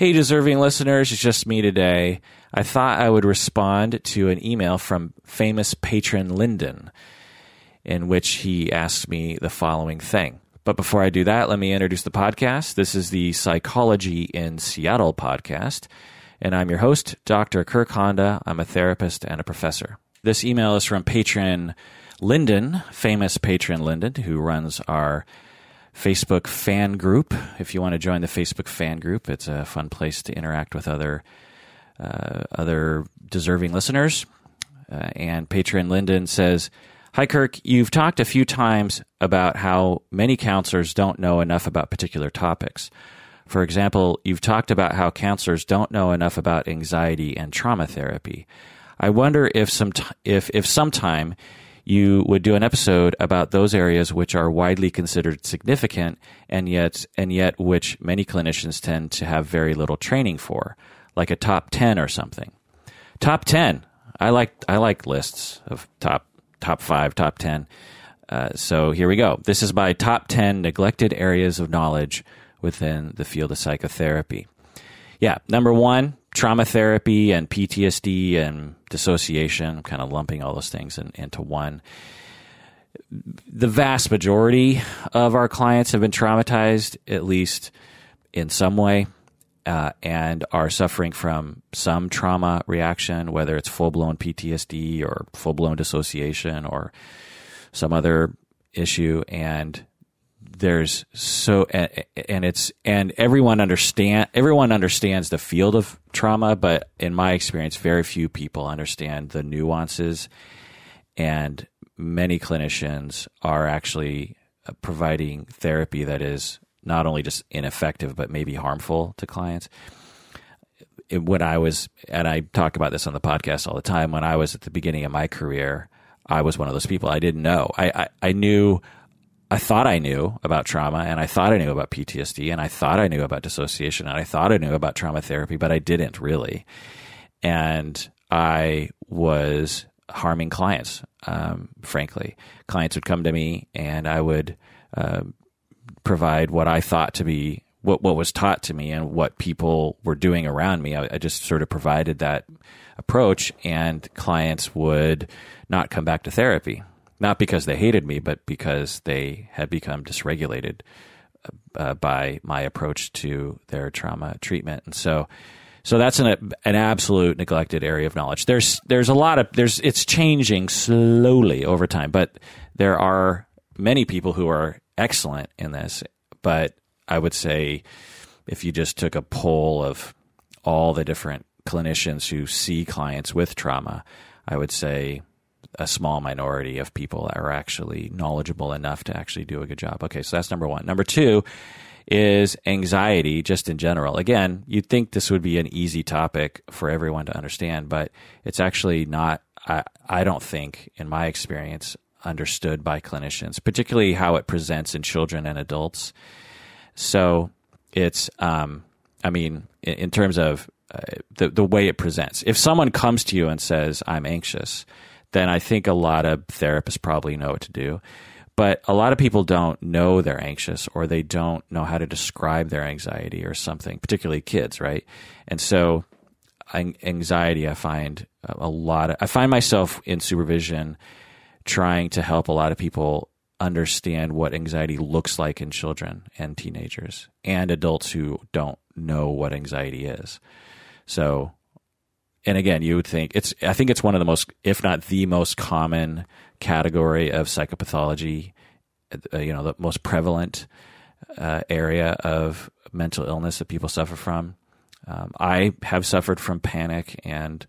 Hey, deserving listeners, it's just me today. I thought I would respond to an email from famous patron Lyndon, in which he asked me the following thing. But before I do that, let me introduce the podcast. This is the Psychology in Seattle podcast, and I'm your host, Dr. Kirk Honda. I'm a therapist and a professor. This email is from patron Lyndon, famous patron Lyndon, who runs our Facebook fan group. If you want to join the Facebook fan group, it's a fun place to interact with other uh, other deserving listeners. Uh, and patron Lyndon says, "Hi Kirk, you've talked a few times about how many counselors don't know enough about particular topics. For example, you've talked about how counselors don't know enough about anxiety and trauma therapy. I wonder if some t- if if sometime you would do an episode about those areas which are widely considered significant and yet and yet which many clinicians tend to have very little training for, like a top 10 or something. Top 10. I like I like lists of top top 5, top 10. Uh, so here we go. This is my top 10 neglected areas of knowledge within the field of psychotherapy. Yeah, number 1, trauma therapy and PTSD and dissociation. I'm kind of lumping all those things in, into one. The vast majority of our clients have been traumatized, at least in some way, uh, and are suffering from some trauma reaction, whether it's full blown PTSD or full blown dissociation or some other issue. And there's so and it's and everyone understand everyone understands the field of trauma but in my experience very few people understand the nuances. And many clinicians are actually uh, providing therapy that is not only just ineffective but maybe harmful to clients. When I was and I talk about this on the podcast all the time when I was at the beginning of my career I was one of those people. I didn't know. I, I, I knew I thought I knew about trauma and I thought I knew about PTSD and I thought I knew about dissociation and I thought I knew about trauma therapy, but I didn't really. And I was harming clients, um, frankly. Clients would come to me and I would uh, provide what I thought to be what, what was taught to me and what people were doing around me. I, I just sort of provided that approach, and clients would not come back to therapy not because they hated me, but because they had become dysregulated uh, by my approach to their trauma treatment. And so, so that's an an absolute neglected area of knowledge. There's there's a lot of there's it's changing slowly over time, but there are many people who are excellent in this. But I would say if you just took a poll of all the different clinicians who see clients with trauma, I would say a small minority of people that are actually knowledgeable enough to actually do a good job. Okay, so that's number one. Number two is anxiety, just in general. Again, you'd think this would be an easy topic for everyone to understand, but it's actually not. I, I don't think, in my experience, understood by clinicians, particularly how it presents in children and adults. So it's, um, I mean, in, in terms of uh, the the way it presents. If someone comes to you and says, "I'm anxious," then I think a lot of therapists probably know what to do. But a lot of people don't know they're anxious or they don't know how to describe their anxiety or something, particularly kids, right? And so anxiety, I find a lot of, I find myself in supervision trying to help a lot of people understand what anxiety looks like in children and teenagers and adults who don't know what anxiety is. So and again, you would think it's. I think it's one of the most, if not the most common category of psychopathology. Uh, you know, the most prevalent uh, area of mental illness that people suffer from. Um, I have suffered from panic and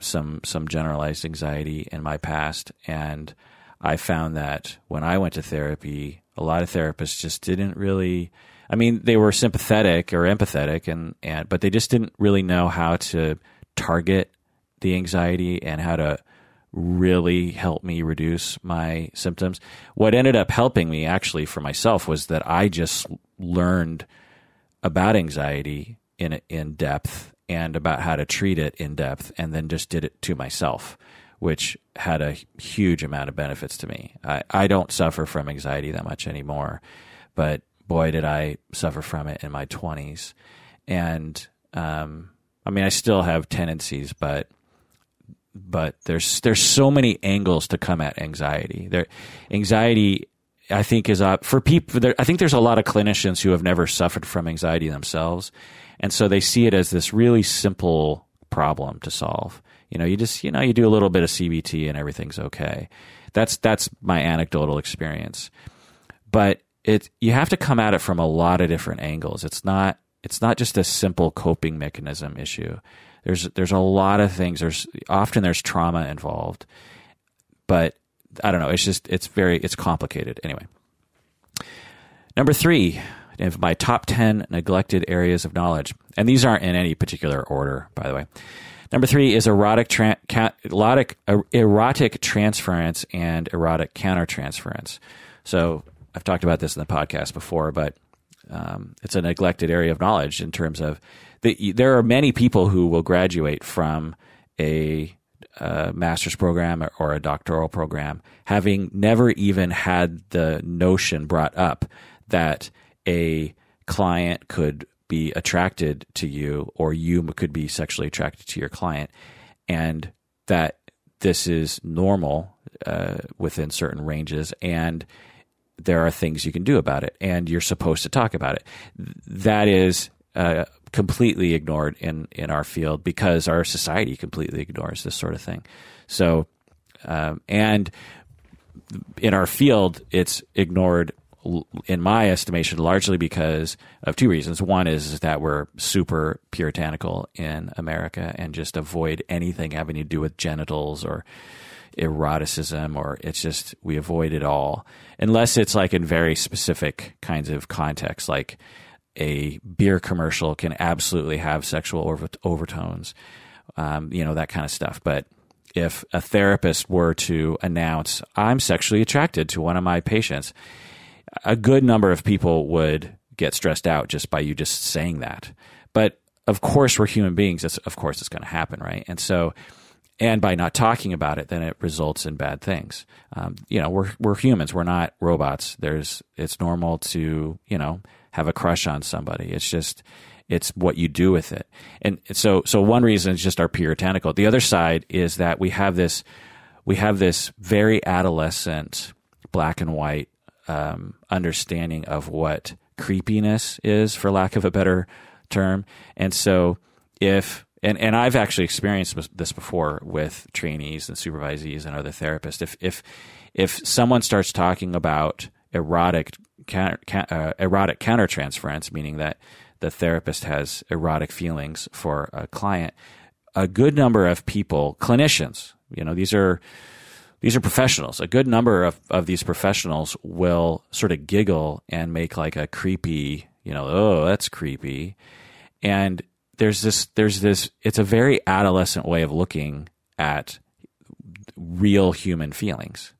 some some generalized anxiety in my past, and I found that when I went to therapy, a lot of therapists just didn't really. I mean, they were sympathetic or empathetic, and, and but they just didn't really know how to target the anxiety and how to really help me reduce my symptoms. What ended up helping me actually for myself was that I just learned about anxiety in in depth and about how to treat it in depth and then just did it to myself which had a huge amount of benefits to me. I, I don't suffer from anxiety that much anymore, but boy, did I suffer from it in my 20s. And Um, I mean, I still have tendencies, but but there's there's so many angles to come at anxiety. There, anxiety, I think, is uh, for people. There, I think there's a lot of clinicians who have never suffered from anxiety themselves, and so they see it as this really simple problem to solve. You know, you just you know you do a little bit of CBT and everything's okay. That's that's my anecdotal experience, but it you have to come at it from a lot of different angles. It's not it's not just a simple coping mechanism issue. There's there's a lot of things. There's often there's trauma involved, but I don't know. It's just it's very it's complicated. Anyway, number three of my top ten neglected areas of knowledge, and these aren't in any particular order, by the way. Number three is erotic, tra- ca- erotic, er, erotic transference and erotic countertransference. So I've talked about this in the podcast before, but um, it's a neglected area of knowledge in terms of the, there are many people who will graduate from a, a master's program or a doctoral program having never even had the notion brought up that a client could be attracted to you or you could be sexually attracted to your client and that this is normal uh, within certain ranges and there are things you can do about it and you're supposed to talk about it that is uh, completely ignored in in our field because our society completely ignores this sort of thing. So, um, and in our field, it's ignored in my estimation, largely because of two reasons. One is that we're super puritanical in America and just avoid anything having to do with genitals or eroticism, or it's just we avoid it all unless it's like in very specific kinds of contexts, like a beer commercial can absolutely have sexual over- overtones, um, you know, that kind of stuff. But if a therapist were to announce, I'm sexually attracted to one of my patients, a good number of people would get stressed out just by you just saying that. But of course, we're human beings. Of course, it's going to happen, right? And so, and by not talking about it, then it results in bad things. Um, you know, we're we're humans. We're not robots. There's it's normal to you know have a crush on somebody. It's just it's what you do with it. And so so one reason is just our puritanical. The other side is that we have this we have this very adolescent black and white um, understanding of what creepiness is, for lack of a better term. And so if and, and I've actually experienced this before with trainees and supervisees and other therapists. If if if someone starts talking about erotic counter, uh, erotic countertransference, meaning that the therapist has erotic feelings for a client, a good number of people, clinicians, you know, these are these are professionals. A good number of, of these professionals will sort of giggle and make like a creepy, you know, oh, that's creepy. And there's this there's this it's a very adolescent way of looking at real human feelings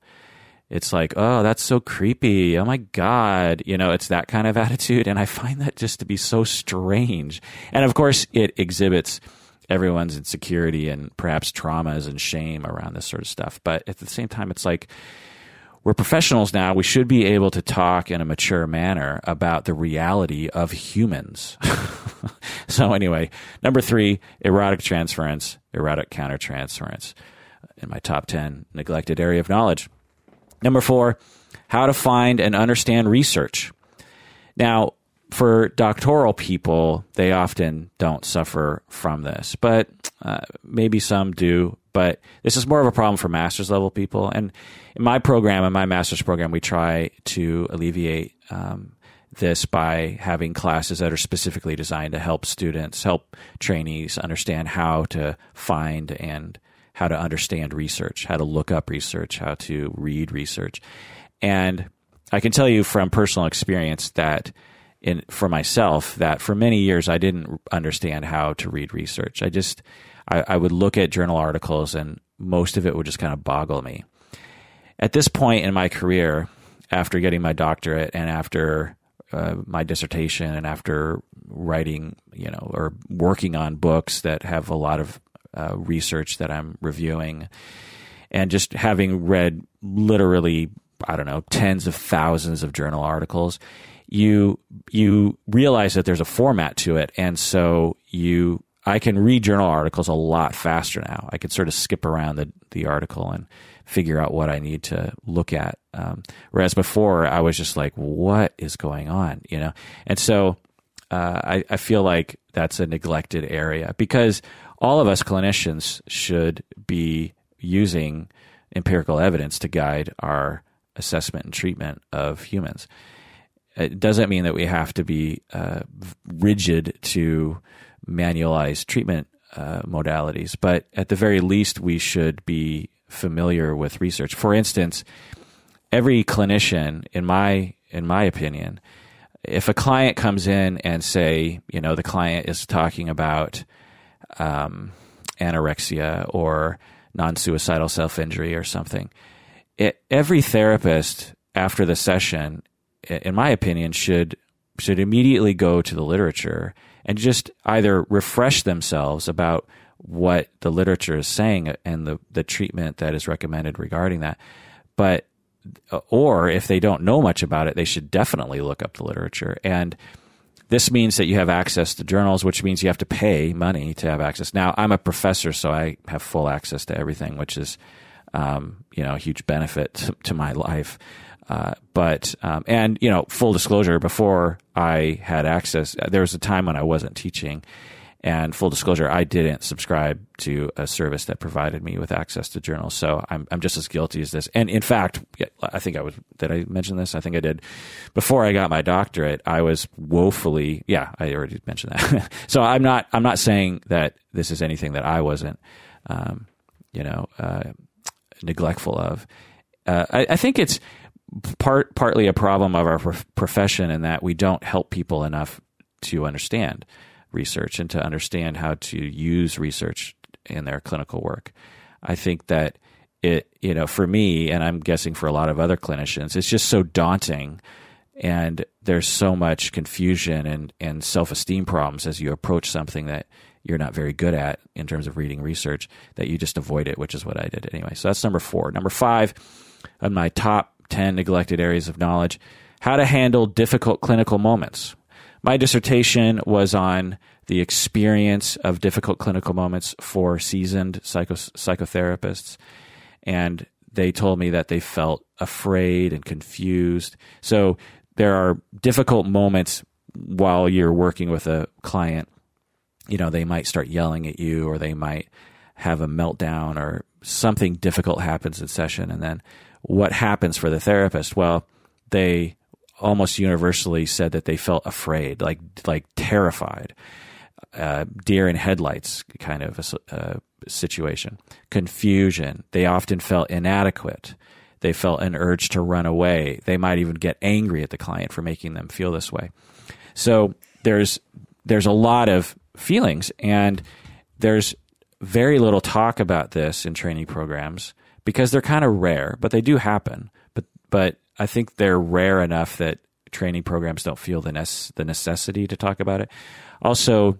it's like, oh, that's so creepy. Oh my God. You know, it's that kind of attitude. And I find that just to be so strange. And of course, it exhibits everyone's insecurity and perhaps traumas and shame around this sort of stuff. But at the same time, it's like, we're professionals now. We should be able to talk in a mature manner about the reality of humans. so, anyway, number three, erotic transference, erotic countertransference. In my top 10 neglected area of knowledge. Number four, how to find and understand research. Now, for doctoral people, they often don't suffer from this, but uh, maybe some do. But this is more of a problem for master's level people. And in my program, in my master's program, we try to alleviate um, this by having classes that are specifically designed to help students, help trainees understand how to find and how to understand research, how to look up research, how to read research. And I can tell you from personal experience that in for myself that for many years I didn't understand how to read research. I just I, I would look at journal articles and most of it would just kind of boggle me. At this point in my career, after getting my doctorate and after uh, my dissertation and after writing, you know, or working on books that have a lot of uh, research that I'm reviewing, and just having read literally, I don't know, tens of thousands of journal articles, you you realize that there's a format to it, and so you I can read journal articles a lot faster now. I can sort of skip around the the article and figure out what I need to look at. Um, whereas before, I was just like, "What is going on?" You know, and so uh, I, I feel like that's a neglected area because all of us clinicians should be using empirical evidence to guide our assessment and treatment of humans it doesn't mean that we have to be uh, rigid to manualized treatment uh, modalities, but at the very least, we should be familiar with research. For instance, every clinician, in my in my opinion, if a client comes in and say, you know, the client is talking about um, anorexia or non-suicidal self-injury or something, it, every therapist after the session in my opinion, should should immediately go to the literature and just either refresh themselves about what the literature is saying and the, the treatment that is recommended regarding that. But, or if they don't know much about it, they should definitely look up the literature. And this means that you have access to journals, which means you have to pay money to have access. Now, I'm a professor, so I have full access to everything, which is, um, you know, a huge benefit to, to my life. Uh, but um, and you know, full disclosure, before I had access, there was a time when I wasn't teaching, and full disclosure, I didn't subscribe to a service that provided me with access to journals. So I'm I'm just as guilty as this. And in fact, I think I was did I mention this? I think I did. Before I got my doctorate, I was woefully yeah, I already mentioned that. so I'm not I'm not saying that this is anything that I wasn't, um, you know, uh, neglectful of. Uh, I, I think it's part partly a problem of our profession in that we don't help people enough to understand research and to understand how to use research in their clinical work. I think that it, you know, for me, and I'm guessing for a lot of other clinicians, it's just so daunting and there's so much confusion and, and self esteem problems as you approach something that you're not very good at in terms of reading research that you just avoid it, which is what I did anyway. So that's number four. Number five on my top 10 neglected areas of knowledge how to handle difficult clinical moments. My dissertation was on the experience of difficult clinical moments for seasoned psycho- psychotherapists. And they told me that they felt afraid and confused. So there are difficult moments while you're working with a client. You know, they might start yelling at you or they might have a meltdown or something difficult happens in session. And then what happens for the therapist? Well, they almost universally said that they felt afraid, like like terrified, uh, deer in headlights kind of a, uh, situation, confusion. They often felt inadequate. They felt an urge to run away. They might even get angry at the client for making them feel this way. So there's there's a lot of feelings, and there's very little talk about this in training programs because they're kind of rare, but they do happen. But but I think they're rare enough that training programs don't feel the nece- the necessity to talk about it. Also,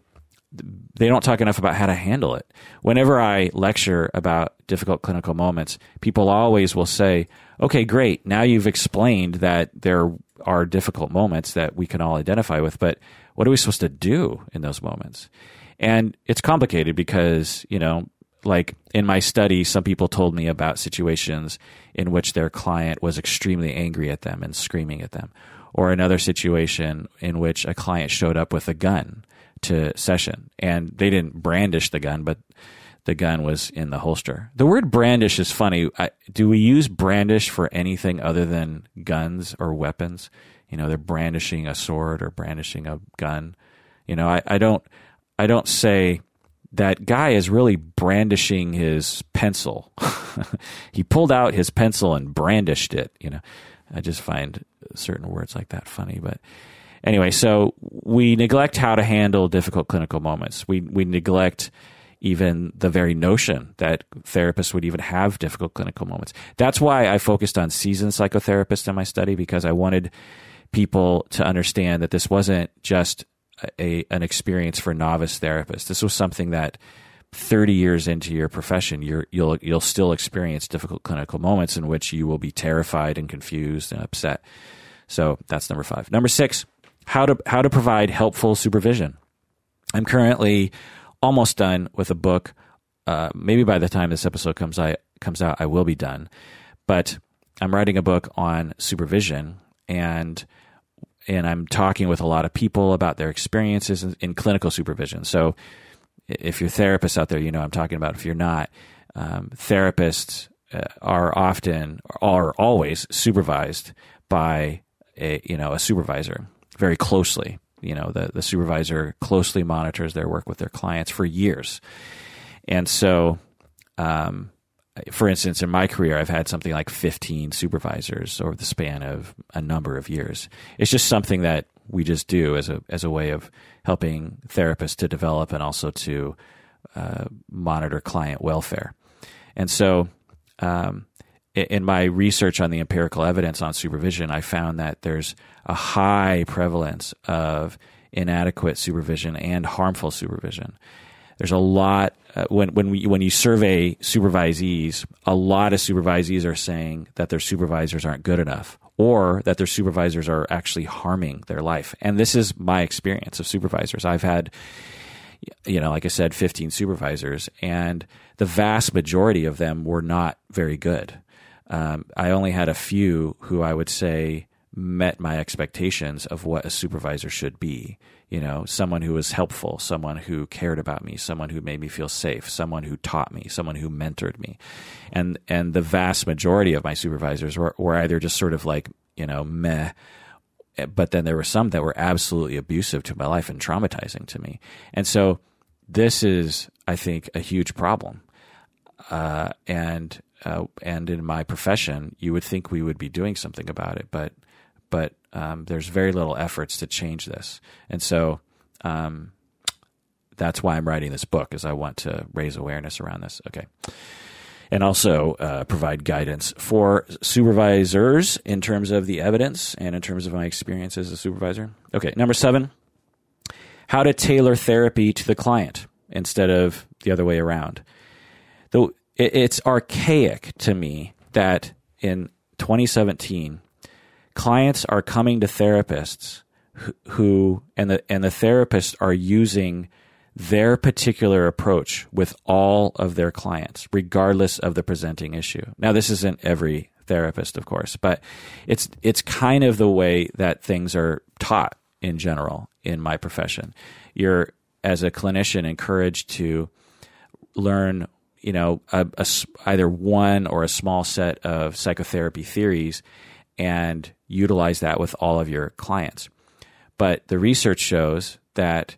they don't talk enough about how to handle it. Whenever I lecture about difficult clinical moments, people always will say, "Okay, great. Now you've explained that there are difficult moments that we can all identify with, but what are we supposed to do in those moments?" And it's complicated because, you know, like in my study, some people told me about situations in which their client was extremely angry at them and screaming at them, or another situation in which a client showed up with a gun to session and they didn't brandish the gun, but the gun was in the holster. The word brandish is funny. I, do we use brandish for anything other than guns or weapons? You know, they're brandishing a sword or brandishing a gun. You know, I, I don't, I don't say that guy is really brandishing his pencil. he pulled out his pencil and brandished it. You know, I just find certain words like that funny. But anyway, so we neglect how to handle difficult clinical moments. We we neglect even the very notion that therapists would even have difficult clinical moments. That's why I focused on seasoned psychotherapists in my study because I wanted people to understand that this wasn't just a an experience for novice therapists. This was something that 30 years into your profession, you you'll you'll still experience difficult clinical moments in which you will be terrified and confused and upset. So that's number five. Number six, how to how to provide helpful supervision. I'm currently almost done with a book. Uh, maybe by the time this episode comes I, comes out, I will be done. But I'm writing a book on supervision, and and I'm talking with a lot of people about their experiences in, in clinical supervision. So if you're therapists out there, you know I'm talking about. If you're not, um, therapists uh, are often are always supervised by a you know a supervisor very closely. You know the the supervisor closely monitors their work with their clients for years, and so. Um, for instance, in my career, I've had something like 15 supervisors over the span of a number of years. It's just something that we just do as a as a way of helping therapists to develop and also to uh, monitor client welfare. And so, um, in my research on the empirical evidence on supervision, I found that there's a high prevalence of inadequate supervision and harmful supervision. There's a lot uh, when when we when you survey supervisees, a lot of supervisees are saying that their supervisors aren't good enough, or that their supervisors are actually harming their life. And this is my experience of supervisors. I've had you know, like I said, 15 supervisors, and the vast majority of them were not very good. Um, I only had a few who I would say met my expectations of what a supervisor should be. You know, someone who was helpful, someone who cared about me, someone who made me feel safe, someone who taught me, someone who mentored me. And and the vast majority of my supervisors were, were either just sort of like, you know, meh Eh, but then there were some that were absolutely abusive to my life and traumatizing to me. And so this is, I think, a huge problem. Uh, and uh, and in my profession, you would think we would be doing something about it, but but um, there's very little efforts to change this. And so um, that's why I'm writing this book, is I want to raise awareness around this. Okay and also uh, provide guidance for supervisors in terms of the evidence and in terms of my experience as a supervisor. Okay, number seven, how to tailor therapy to the client instead of the other way around. Though it's archaic to me that in 2017, clients are coming to therapists who, and the and the therapists are using their particular approach with all of their clients, regardless of the presenting issue. Now, this isn't every therapist, of course, but it's it's kind of the way that things are taught in general in my profession. You're as a clinician encouraged to learn, you know, a, a, either one or a small set of psychotherapy theories and utilize that with all of your clients. But the research shows that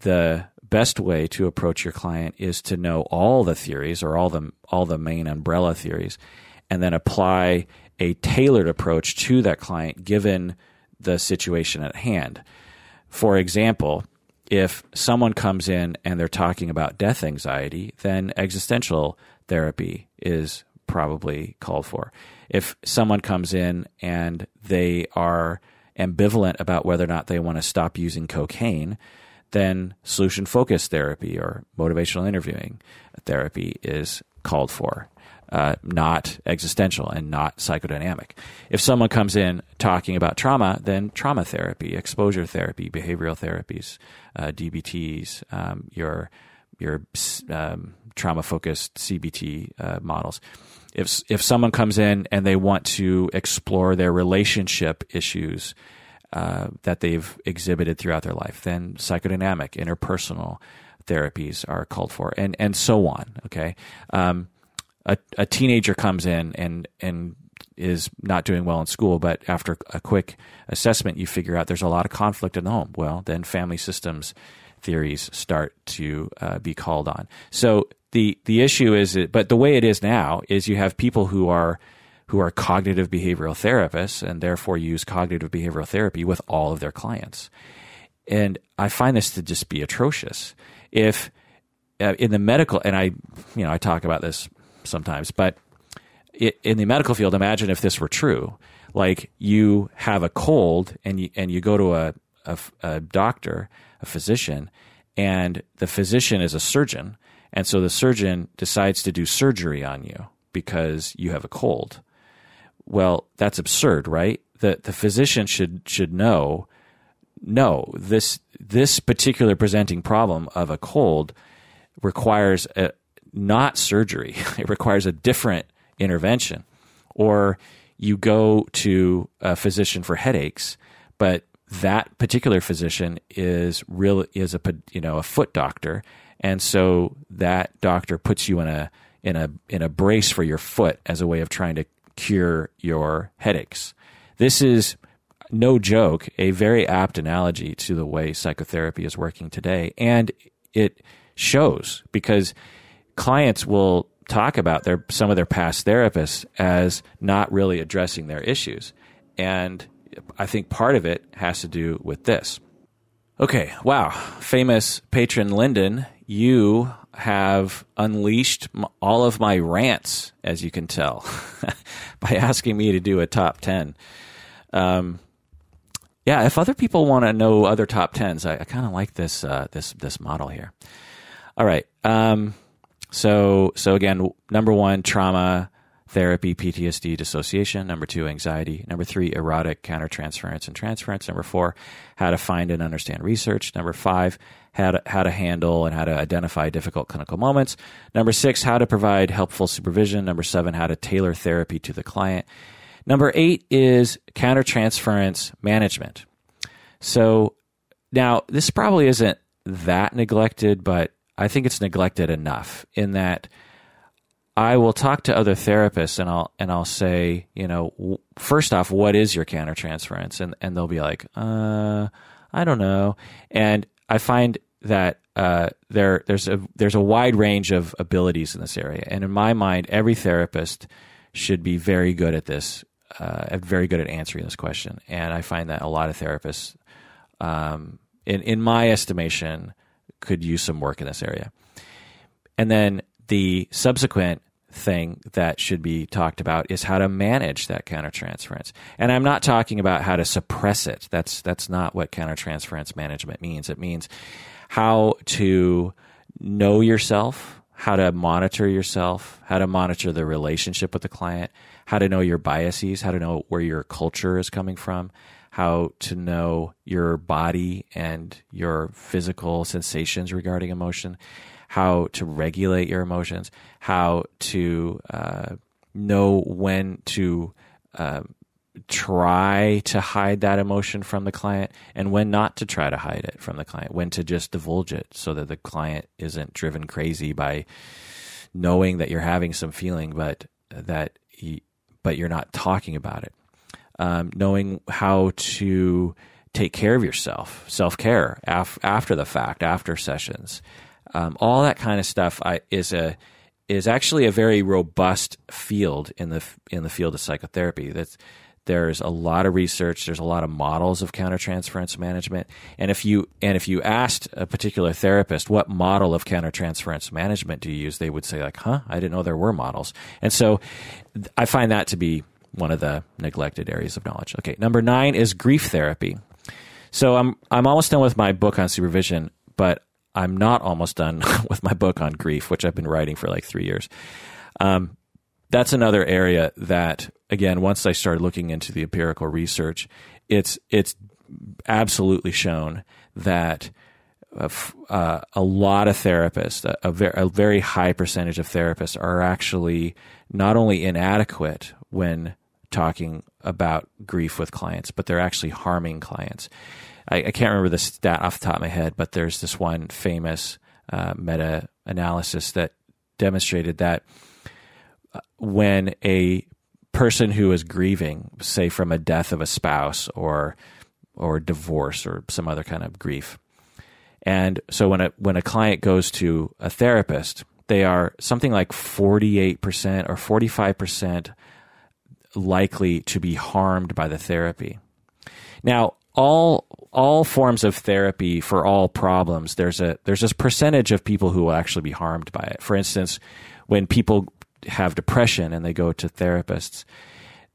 the best way to approach your client is to know all the theories or all the all the main umbrella theories and then apply a tailored approach to that client given the situation at hand. For example, if someone comes in and they're talking about death anxiety, then existential therapy is probably called for. If someone comes in and they are ambivalent about whether or not they want to stop using cocaine, then solution focused therapy or motivational interviewing therapy is called for. Uh, not existential and not psychodynamic. If someone comes in talking about trauma, then trauma therapy, exposure therapy, behavioral therapies, uh, DBTs, um, your your um, trauma focused CBT uh, models. If if someone comes in and they want to explore their relationship issues uh, that they've exhibited throughout their life. Then psychodynamic, interpersonal therapies are called for, and and so on. Okay, um, a, a teenager comes in and and is not doing well in school, but after a quick assessment, you figure out there's a lot of conflict in the home. Well, then family systems theories start to uh, be called on. So the the issue is, but the way it is now is you have people who are who are cognitive behavioral therapists and therefore use cognitive behavioral therapy with all of their clients. And I find this to just be atrocious. If uh, in the medical, and I, you know, I talk about this sometimes, but it, in the medical field, imagine if this were true. Like you have a cold and you, and you go to a, a, a doctor, a physician, and the physician is a surgeon. And so the surgeon decides to do surgery on you because you have a cold. Well, that's absurd, right? the the physician should should know no this this particular presenting problem of a cold requires a, not surgery. It requires a different intervention. Or you go to a physician for headaches but that particular physician is real is a you know a foot doctor and so that doctor puts you in a in a in a brace for your foot as a way of trying to cure your headaches. This is no joke, a very apt analogy to the way psychotherapy is working today and it shows because clients will talk about their some of their past therapists as not really addressing their issues. And I think part of it has to do with this. Okay, wow. Famous patron Lyndon, you have unleashed all of my rants, as you can tell, by asking me to do a top 10. Um, yeah, if other people want to know other top 10s, I, I kind of like this, uh, this, this model here. All right. Um, so, so again, number one, trauma therapy, PTSD, dissociation. Number two, anxiety. Number three, erotic countertransference and transference. Number four, how to find and understand research. Number five, how to, how to handle and how to identify difficult clinical moments. Number six, how to provide helpful supervision. Number seven, how to tailor therapy to the client. Number eight is countertransference management. So now this probably isn't that neglected, but I think it's neglected enough in that I will talk to other therapists and I'll and I'll say, you know, first off, what is your countertransference? And and they'll be like, uh, I don't know. And I find that uh, there there's a there's a wide range of abilities in this area, and in my mind, every therapist should be very good at this, uh, very good at answering this question. And I find that a lot of therapists, um, in in my estimation, could use some work in this area. And then the subsequent thing that should be talked about is how to manage that countertransference. And I'm not talking about how to suppress it. That's that's not what countertransference management means. It means how to know yourself, how to monitor yourself, how to monitor the relationship with the client, how to know your biases, how to know where your culture is coming from, how to know your body and your physical sensations regarding emotion, how to regulate your emotions, how to uh, know when to uh, try to hide that emotion from the client and when not to try to hide it from the client, when to just divulge it so that the client isn't driven crazy by knowing that you're having some feeling, but that he, but you're not talking about it. Um, knowing how to take care of yourself, self care af- after the fact, after sessions, um, all that kind of stuff I, is a is actually a very robust field in the in the field of psychotherapy. That's there's a lot of research. There's a lot of models of countertransference management. And if you and if you asked a particular therapist what model of countertransference management do you use, they would say like, "Huh, I didn't know there were models." And so, I find that to be one of the neglected areas of knowledge. Okay, number nine is grief therapy. So I'm I'm almost done with my book on supervision, but I'm not almost done with my book on grief, which I've been writing for like three years. Um, that's another area that, again, once I started looking into the empirical research, it's it's absolutely shown that uh, uh, a lot of therapists, a, a, ver- a, very high percentage of therapists, are actually not only inadequate when talking about grief with clients, but they're actually harming clients. I, I, can't remember the stat off the top of my head, but there's this one famous uh, meta analysis that demonstrated that uh, when a person who is grieving, say from a death of a spouse or or divorce or some other kind of grief, and so when a when a client goes to a therapist, they are something like forty eight percent or forty five percent likely to be harmed by the therapy. Now, all all forms of therapy for all problems there's a there's this percentage of people who will actually be harmed by it. For instance when people have depression and they go to therapists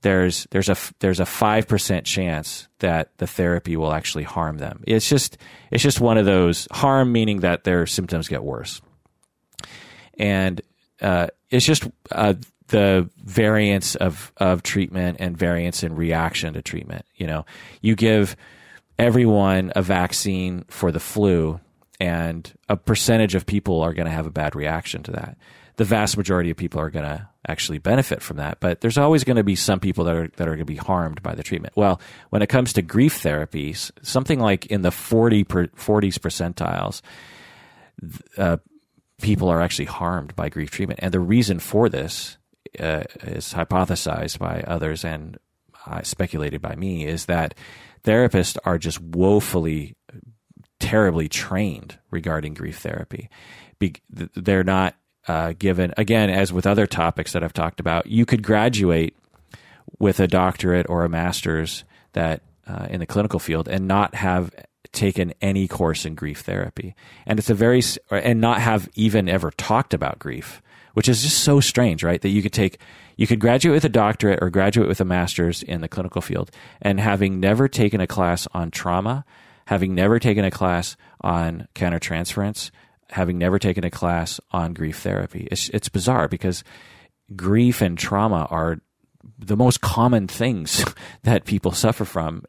there's there's a there's a 5% chance that the therapy will actually harm them. It's just it's just one of those harm meaning that their symptoms get worse. And uh, it's just uh, the variance of of treatment and variance in reaction to treatment. You know, you give everyone a vaccine for the flu, and a percentage of people are going to have a bad reaction to that. The vast majority of people are going to actually benefit from that, but there's always going to be some people that are that are going to be harmed by the treatment. Well, when it comes to grief therapies, something like in the 40 per, 40s percentiles, uh, people are actually harmed by grief treatment, and the reason for this uh, is hypothesized by others and uh, speculated by me is that therapists are just woefully, terribly trained regarding grief therapy. Be- they're not uh, given, again, as with other topics that I've talked about, you could graduate with a doctorate or a master's that uh, in the clinical field and not have taken any course in grief therapy and it's a very and not have even ever talked about grief which is just so strange, right? That you could take, you could graduate with a doctorate or graduate with a master's in the clinical field, and having never taken a class on trauma, having never taken a class on countertransference, having never taken a class on grief therapy. It's, it's bizarre because grief and trauma are the most common things that people suffer from,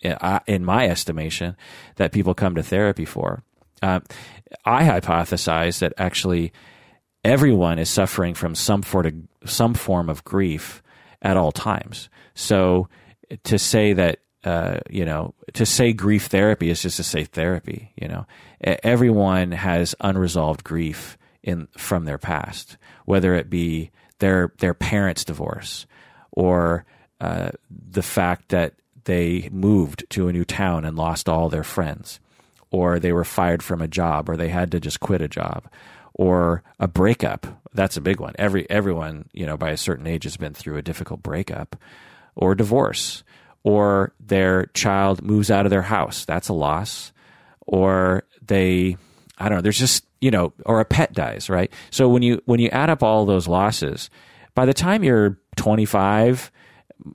in my estimation, that people come to therapy for. Uh, I hypothesize that actually everyone is suffering from some form of, some form of grief at all times. So to say that uh, you know, to say grief therapy is just to say therapy. You know, everyone has unresolved grief in from their past, whether it be their their parents' divorce or uh, the fact that they moved to a new town and lost all their friends, or they were fired from a job, or they had to just quit a job, or a breakup. That's a big one. Every everyone, you know, by a certain age has been through a difficult breakup or divorce or their child moves out of their house. That's a loss. Or they I don't know, there's just, you know, or a pet dies, right? So when you when you add up all those losses, by the time you're 25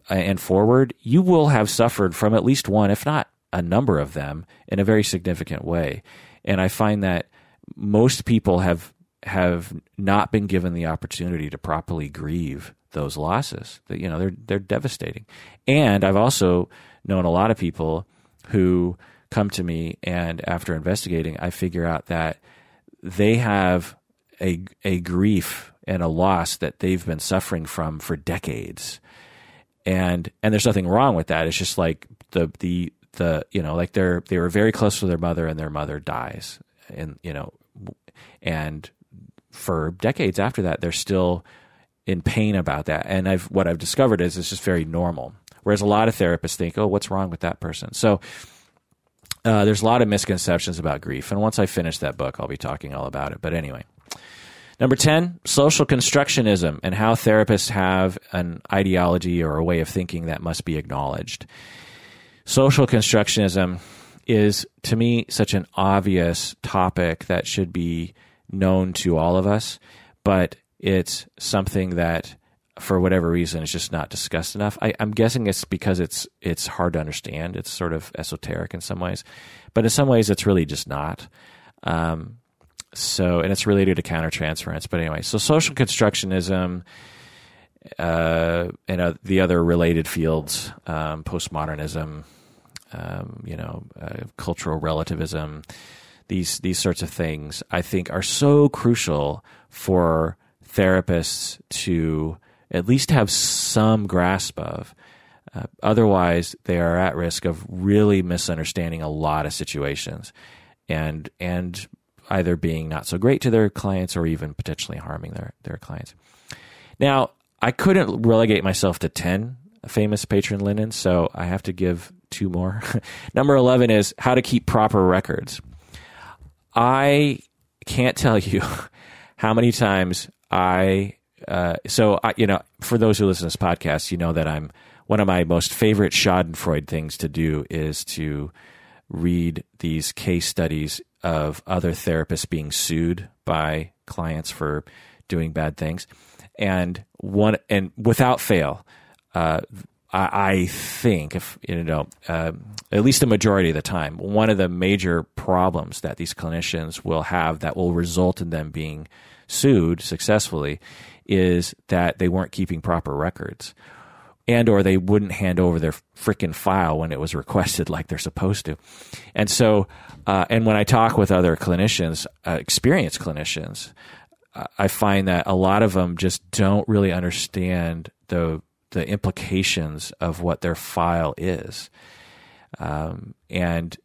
and forward, you will have suffered from at least one, if not a number of them in a very significant way. And I find that most people have have not been given the opportunity to properly grieve those losses. That you know they're they're devastating. And I've also known a lot of people who come to me and after investigating, I figure out that they have a a grief and a loss that they've been suffering from for decades. And and there's nothing wrong with that. It's just like the the the you know like they're they were very close to their mother and their mother dies and you know and for decades after that, they're still in pain about that. And I've what I've discovered is it's just very normal. Whereas a lot of therapists think, "Oh, what's wrong with that person?" So uh, there's a lot of misconceptions about grief. And once I finish that book, I'll be talking all about it. But anyway. Number 10, social constructionism and how therapists have an ideology or a way of thinking that must be acknowledged. Social constructionism is to me such an obvious topic that should be known to all of us, but it's something that for whatever reason is just not discussed enough. I, am guessing it's because it's it's hard to understand. It's sort of esoteric in some ways, but in some ways it's really just not. Um, so, and it's related to countertransference. But anyway, so social constructionism uh, and uh, the other related fields, um, postmodernism, um, you know, uh, cultural relativism, these these sorts of things, I think are so crucial for therapists to at least have some grasp of. Uh, otherwise, they are at risk of really misunderstanding a lot of situations, and and either being not so great to their clients or even potentially harming their their clients. Now, I couldn't relegate myself to ten famous patron Lyndon's, so I have to give two more. Number 11 is how to keep proper records. I can't tell you how many times I, uh, so I, you know, for those who listen to this podcast, you know that I'm one of my most favorite Schadenfreude things to do is to read these case studies of other therapists being sued by clients for doing bad things. And one, and without fail, uh, I, think, if you know, uh, at least the majority of the time, one of the major problems that these clinicians will have that will result in them being sued successfully is that they weren't keeping proper records and or they wouldn't hand over their freaking file when it was requested like they're supposed to. And so uh, and when i talk with other clinicians uh, experienced clinicians uh, i find that a lot of them just don't really understand the the implications of what their file is. Um, and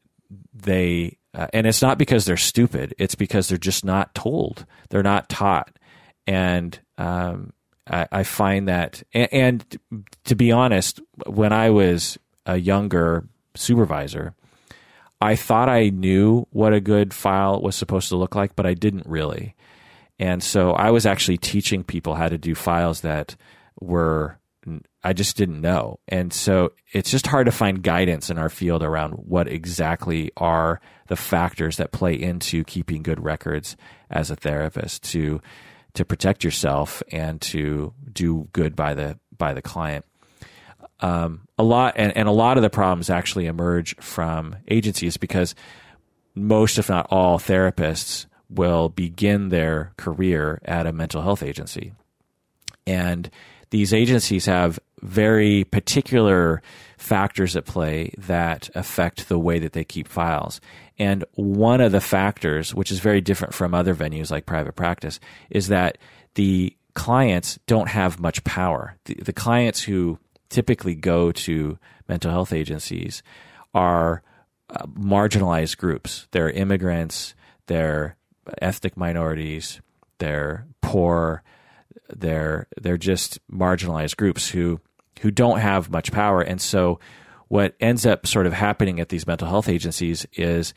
they uh, and it's not because they're stupid. It's because they're just not told. They're not taught. And um, I, I, find that and, and, to be honest when i was a younger supervisor i thought i knew what a good file was supposed to look like but i didn't really. And so i was actually teaching people how to do files that were I just didn't know. And so it's just hard to find guidance in our field around what exactly are the factors that play into keeping good records as a therapist to to protect yourself and to do good by the by the client. Um, a lot and, and a lot of the problems actually emerge from agencies because most, if not all, therapists will begin their career at a mental health agency. And these agencies have very particular factors at play that affect the way that they keep files. And one of the factors, which is very different from other venues like private practice, is that the clients don't have much power. The, the clients who typically go to mental health agencies are uh, marginalized groups. They're immigrants, they're ethnic minorities, they're poor, they're they're just marginalized groups who who don't have much power. And so what ends up sort of happening at these mental health agencies is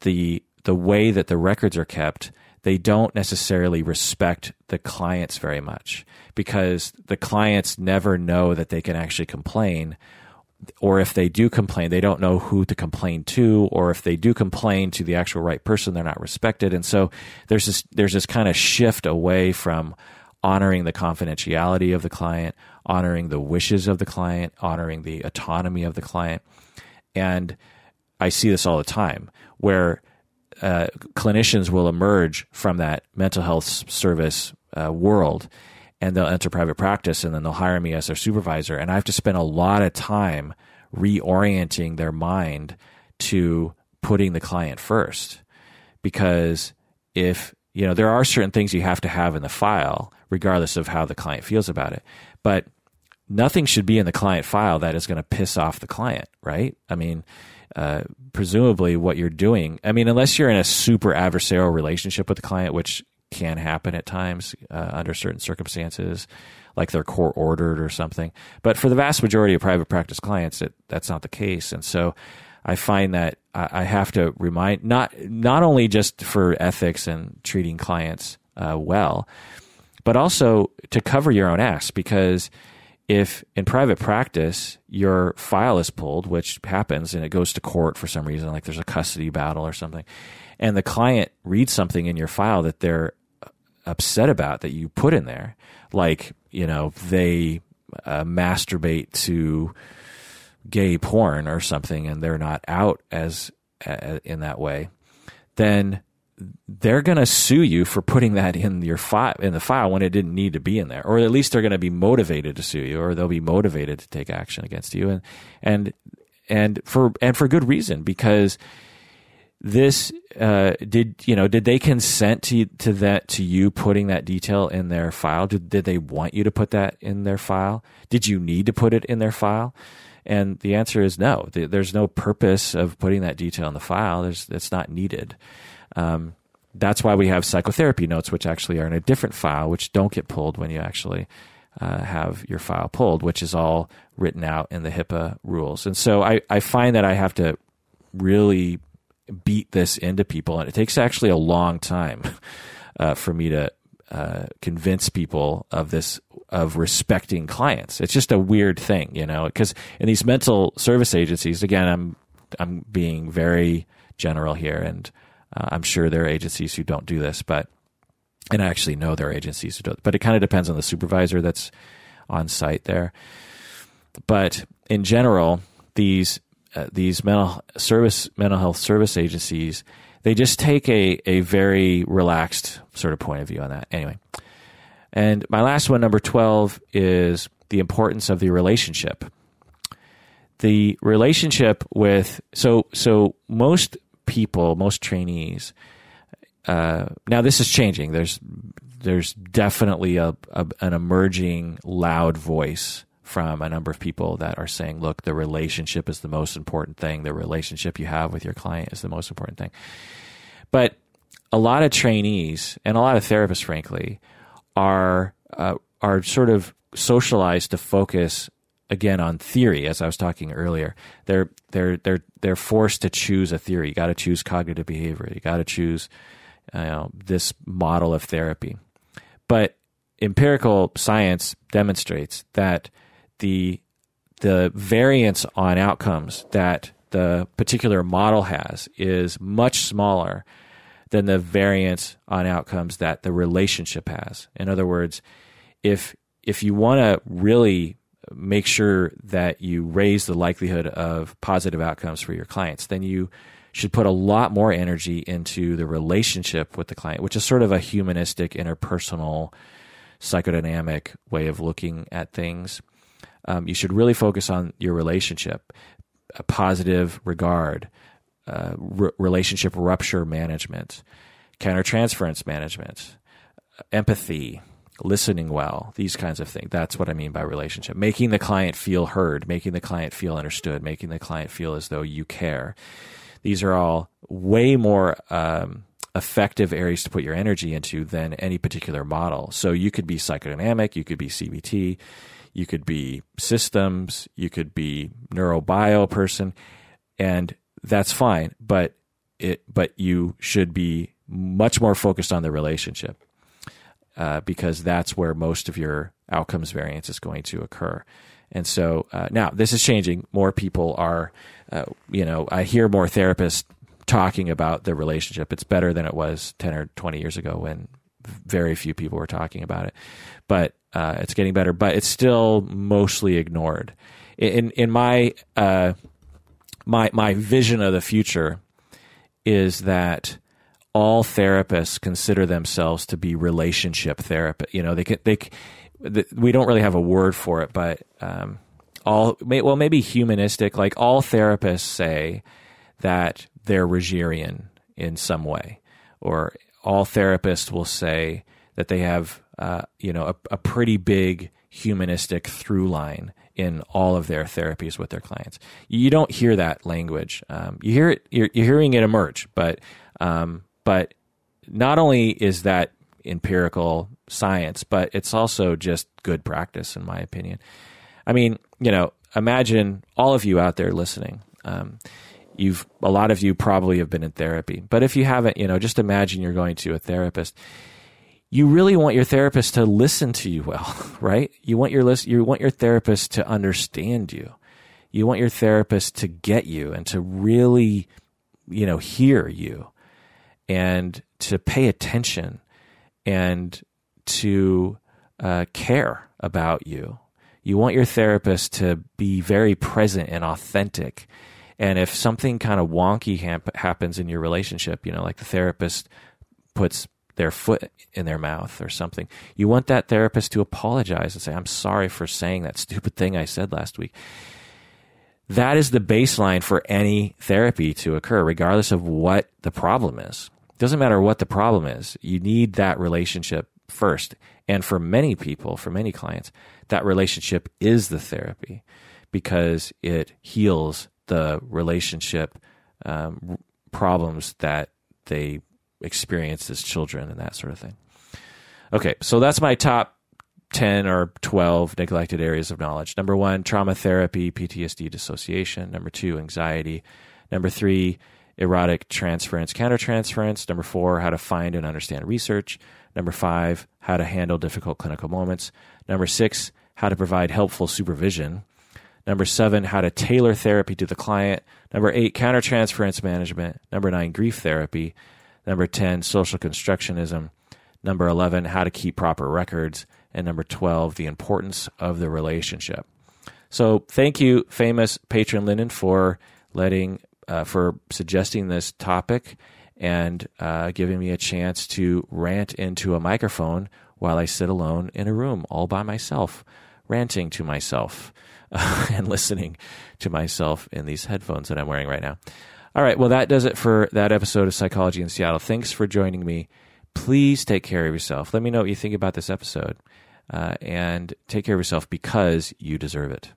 the the way that the records are kept, they don't necessarily respect the clients very much because the clients never know that they can actually complain or if they do complain, they don't know who to complain to, or if they do complain to the actual right person, they're not respected. And so there's this there's this kind of shift away from honoring the confidentiality of the client, honoring the wishes of the client, honoring the autonomy of the client. And I see this all the time where uh, clinicians will emerge from that mental health service uh, world and they'll enter private practice and then they'll hire me as their supervisor. And I have to spend a lot of time reorienting their mind to putting the client first. Because if, you know, there are certain things you have to have in the file regardless of how the client feels about it. But nothing should be in the client file that is going to piss off the client, right? I mean, uh, presumably what you're doing, I mean, unless you're in a super adversarial relationship with the client, which can happen at times uh, under certain circumstances, like they're court ordered or something. But for the vast majority of private practice clients, it, that's not the case. And so I find that I have to remind not not only just for ethics and treating clients uh, well, but also to cover your own ass because if in private practice your file is pulled, which happens and it goes to court for some reason, like there's a custody battle or something, and the client reads something in your file that they're upset about that you put in there, like, you know, they uh, masturbate to gay porn or something and they're not out as uh, in that way, then they're going to sue you for putting that in your file in the file when it didn't need to be in there. Or at least they're going to be motivated to sue you or they'll be motivated to take action against you. And and and for and for good reason because this uh, did you know did they consent to to that to you putting that detail in their file? Did, did they want you to put that in their file? Did you need to put it in their file and the answer is no. There's no purpose of putting that detail in the file. There's it's not needed. Um, that's why we have psychotherapy notes, which actually are in a different file, which don't get pulled when you actually uh, have your file pulled, which is all written out in the HIPAA rules. And so I, I find that I have to really beat this into people, and it takes actually a long time uh, for me to uh, convince people of this of respecting clients. It's just a weird thing, you know, because in these mental service agencies, again, I'm I'm being very general here, and uh, I'm sure there are agencies who don't do this, but and I actually know there are agencies who do. But it kind of depends on the supervisor that's on site there. But in general, these uh, these mental service mental health service agencies they just take a, a very relaxed sort of point of view on that. Anyway. And my last one number 12 is the importance of the relationship. The relationship with so so most people most trainees uh, now this is changing. There's there's definitely a, a an emerging loud voice from a number of people that are saying, look, the relationship is the most important thing. The relationship you have with your client is the most important thing. But a lot of trainees and a lot of therapists, frankly, are uh, are sort of socialized to focus again on theory. As I was talking earlier, they're they're they're they're forced to choose a theory. You got to choose cognitive behavior. You got to choose you know, this model of therapy. But empirical science demonstrates that the the variance on outcomes that the particular model has is much smaller than the variance on outcomes that the relationship has. In other words, if if you want to really make sure that you raise the likelihood of positive outcomes for your clients, then you should put a lot more energy into the relationship with the client, which is sort of a humanistic, interpersonal, psychodynamic way of looking at things um, you should really focus on your relationship, a positive regard, uh, re- relationship rupture management, countertransference management, empathy, listening well, these kinds of things. That's what I mean by relationship. Making the client feel heard, making the client feel understood, making the client feel as though you care. These are all way more um, effective areas to put your energy into than any particular model. So you could be psychodynamic, you could be CBT, you could be systems, you could be neurobio person, and that's fine. But it, but you should be much more focused on the relationship uh, because that's where most of your outcomes variance is going to occur. And so uh, now this is changing. More people are, uh, you know, I hear more therapists talking about the relationship. It's better than it was 10 or 20 years ago when very few people were talking about it. But uh, it's getting better, but it's still mostly ignored. In in my uh, my my vision of the future is that all therapists consider themselves to be relationship therapists. You know, they can they we don't really have a word for it, but um, all well maybe humanistic. Like all therapists say that they're Rogerian in some way, or all therapists will say that they have uh, you know a, a, pretty big humanistic through line in all of their therapies with their clients. You don't hear that language. Um, you hear it. You're, you're, hearing it emerge, but um, but not only is that empirical science, but it's also just good practice, in my opinion. I mean, you know, imagine all of you out there listening. Um, you've a lot of you probably have been in therapy, but if you haven't, you know, just imagine you're going to a therapist you really want your therapist to listen to you well, right? You want your list, you want your therapist to understand you. You want your therapist to get you and to really, you know, hear you and to pay attention and to uh, care about you. You want your therapist to be very present and authentic. And if something kind of wonky happens in your relationship, you know, like the therapist puts their foot in their mouth or something. You want that therapist to apologize and say, I'm sorry for saying that stupid thing I said last week. That is the baseline for any therapy to occur, regardless of what the problem is. It doesn't matter what the problem is. You need that relationship first. And for many people, for many clients, that relationship is the therapy because it heals the relationship um, problems that they experience as children and that sort of thing. Okay, so that's my top 10 or 12 neglected areas of knowledge. Number one, trauma therapy, PTSD dissociation. Number two, anxiety. Number three, erotic transference, countertransference. Number four, how to find and understand research. Number five, how to handle difficult clinical moments. Number six, how to provide helpful supervision. Number seven, how to tailor therapy to the client. Number eight, countertransference management. Number nine, grief therapy. Number 10, social constructionism. Number 11, how to keep proper records. And number 12, the importance of the relationship. So thank you, famous patron Lyndon, for letting uh, for suggesting this topic and uh, giving me a chance to rant into a microphone while I sit alone in a room all by myself, ranting to myself and listening to myself in these headphones that I'm wearing right now. All right, well, that does it for that episode of Psychology in Seattle. Thanks for joining me. Please take care of yourself. Let me know what you think about this episode. Uh, and take care of yourself because you deserve it.